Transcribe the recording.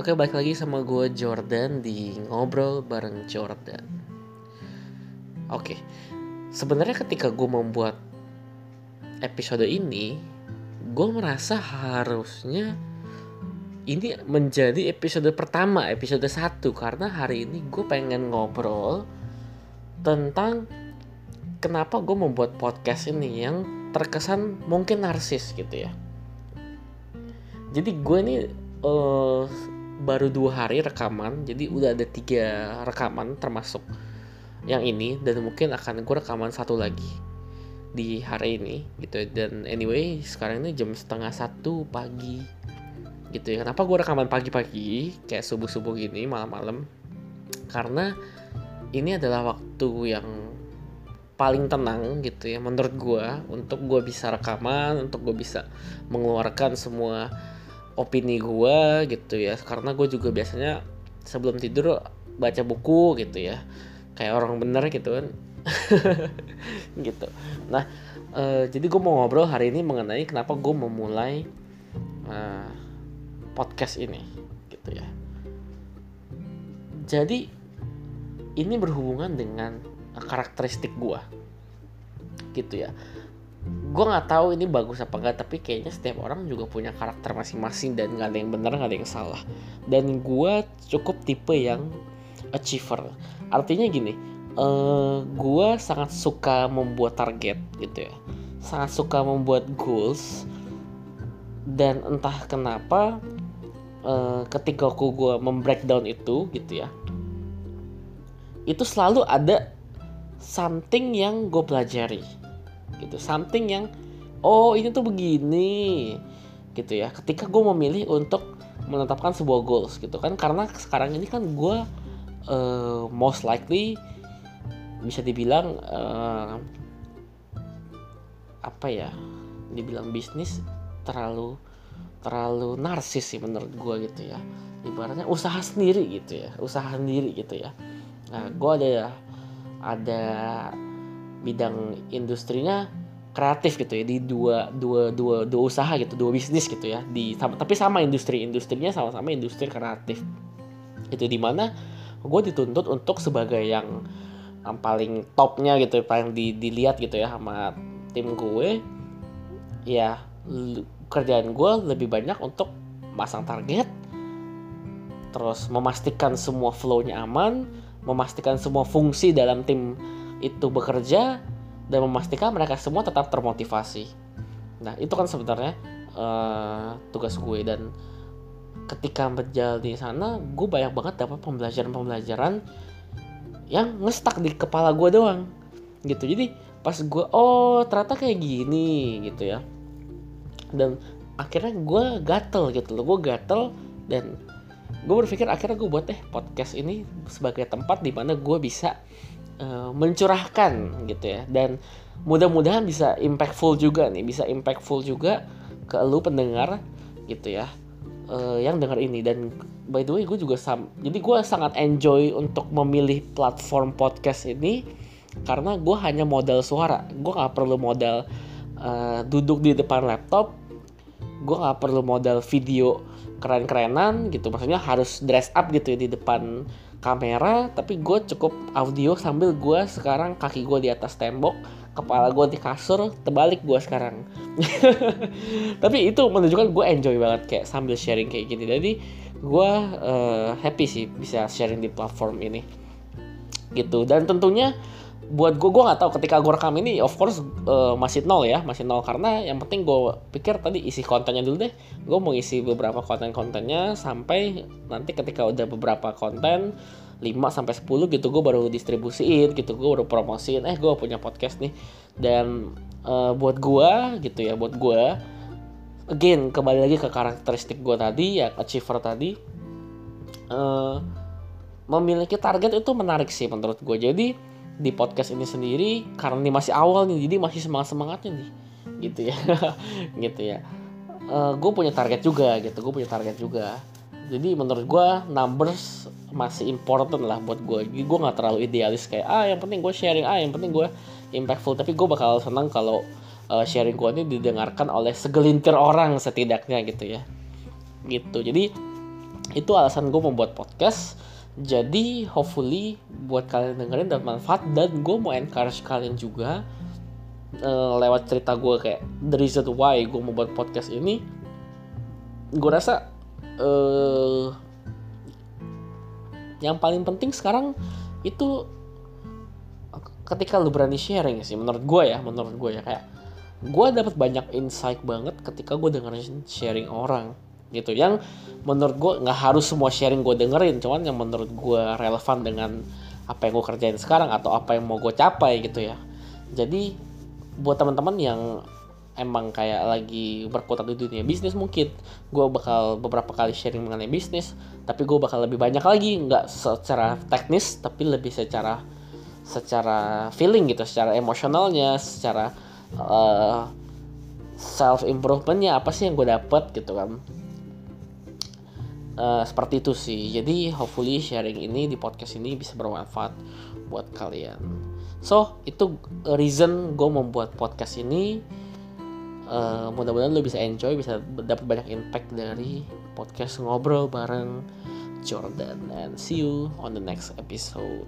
Oke, balik lagi sama gue Jordan di ngobrol bareng Jordan. Oke, sebenarnya ketika gue membuat episode ini, gue merasa harusnya ini menjadi episode pertama, episode satu karena hari ini gue pengen ngobrol tentang kenapa gue membuat podcast ini yang terkesan mungkin narsis gitu ya. Jadi gue ini uh, baru dua hari rekaman jadi udah ada tiga rekaman termasuk yang ini dan mungkin akan gue rekaman satu lagi di hari ini gitu. Dan anyway sekarang ini jam setengah satu pagi gitu ya. Kenapa gue rekaman pagi-pagi kayak subuh-subuh gini malam-malam? Karena ini adalah waktu yang paling tenang gitu ya menurut gue untuk gue bisa rekaman untuk gue bisa mengeluarkan semua opini gue gitu ya. Karena gue juga biasanya sebelum tidur baca buku gitu ya. Kayak orang bener gitu kan. Gitu. Nah uh, jadi gue mau ngobrol hari ini mengenai kenapa gue memulai uh, podcast ini gitu ya. Jadi ini berhubungan dengan karakteristik gue gitu ya gue nggak tahu ini bagus apa enggak tapi kayaknya setiap orang juga punya karakter masing-masing dan nggak ada yang benar nggak ada yang salah. Dan gue cukup tipe yang achiever. Artinya gini uh, eh, gue sangat suka membuat target gitu ya. Sangat suka membuat goals. Dan entah kenapa uh, ketika aku gue membreakdown itu gitu ya itu selalu ada something yang gue pelajari gitu. Something yang oh ini tuh begini gitu ya. Ketika gue memilih untuk menetapkan sebuah goals gitu kan. Karena sekarang ini kan gue uh, most likely bisa dibilang uh, apa ya dibilang bisnis terlalu terlalu narsis sih menurut gue gitu ya. Ibaratnya usaha sendiri gitu ya usaha sendiri gitu ya. Nah gue ada ada bidang industrinya kreatif gitu ya di dua dua dua dua usaha gitu dua bisnis gitu ya di tapi sama industri industrinya sama-sama industri kreatif. Itu di mana gue dituntut untuk sebagai yang, yang paling topnya gitu paling di, dilihat gitu ya sama tim gue ya kerjaan gue lebih banyak untuk masang target terus memastikan semua flownya aman memastikan semua fungsi dalam tim itu bekerja dan memastikan mereka semua tetap termotivasi. Nah itu kan sebenarnya uh, tugas gue. Dan ketika berjalan di sana gue banyak banget dapat pembelajaran-pembelajaran yang ngestak di kepala gue doang gitu. Jadi pas gue oh ternyata kayak gini gitu ya. Dan akhirnya gue gatel gitu loh. Gue gatel dan gue berpikir akhirnya gue buat eh podcast ini sebagai tempat di mana gue bisa uh, mencurahkan gitu ya. Dan mudah-mudahan bisa impactful juga nih bisa impactful juga ke lu pendengar gitu ya uh, yang dengar ini. Dan by the way gue juga sam jadi gue sangat enjoy untuk memilih platform podcast ini karena gue hanya modal suara. Gue nggak perlu modal uh, duduk di depan laptop. Gue nggak perlu modal video keren-kerenan gitu. Maksudnya harus dress up gitu ya di depan kamera tapi gue cukup audio sambil gue sekarang kaki gue di atas tembok kepala gue di kasur terbalik gue sekarang. Tapi itu menunjukkan gue enjoy banget kayak sambil sharing kayak gini. Jadi gue uh, happy sih bisa sharing di platform ini. Gitu. Dan tentunya buat gue gue nggak tahu ketika gue rekam ini of course uh, masih nol ya masih nol. Karena yang penting gue pikir tadi isi kontennya dulu deh. Gue mau isi beberapa konten-kontennya sampai nanti ketika udah beberapa konten 5 sampai 10 gitu gue baru distribusiin gitu gue baru promosiin. Eh gue punya podcast nih. Dan uh, buat gue gitu ya buat gue again kembali lagi ke karakteristik gue tadi ya achiever tadi uh, memiliki target itu menarik sih menurut gue jadi di podcast ini sendiri karena ini masih awal nih jadi masih semangat semangatnya nih. Gitu ya. Gitu ya. Uh, eh, gue punya target juga gitu gue punya target juga. Jadi menurut gue numbers masih important lah buat gue jadi gue nggak terlalu idealis kayak ah yang penting gue sharing ah yang penting gue impactful. Tapi gue bakal senang kalau uh, sharing gue ini didengarkan oleh segelintir orang setidaknya gitu ya. Gitu. Jadi itu alasan gue membuat podcast jadi hopefully buat kalian dengerin dan manfaat. Dan gue mau encourage kalian juga uh, lewat cerita gue kayak the reason why gue mau buat podcast ini gue rasa uh, yang paling penting sekarang itu ketika lu berani sharing sih menurut gue ya menurut gue ya. Kayak gue dapat banyak insight banget ketika gue dengerin sharing orang gitu. Yang menurut gue nggak harus semua sharing gue dengerin cuman yang menurut gue relevan dengan apa yang gue kerjain sekarang atau apa yang mau gue capai gitu ya. Jadi buat teman-teman yang emang kayak lagi berkutat di dunia bisnis mungkin gue bakal beberapa kali sharing mengenai bisnis tapi gue bakal lebih banyak lagi nggak secara teknis tapi lebih secara secara feeling gitu secara emosionalnya secara uh, self improvementnya apa sih yang gue dapet gitu kan uh, seperti itu sih. Jadi hopefully sharing ini di podcast ini bisa bermanfaat buat kalian. So itu reason gue membuat podcast ini. Uh, mudah-mudahan lo bisa enjoy bisa dapat banyak impact dari podcast ngobrol bareng Jordan and see you on the next episode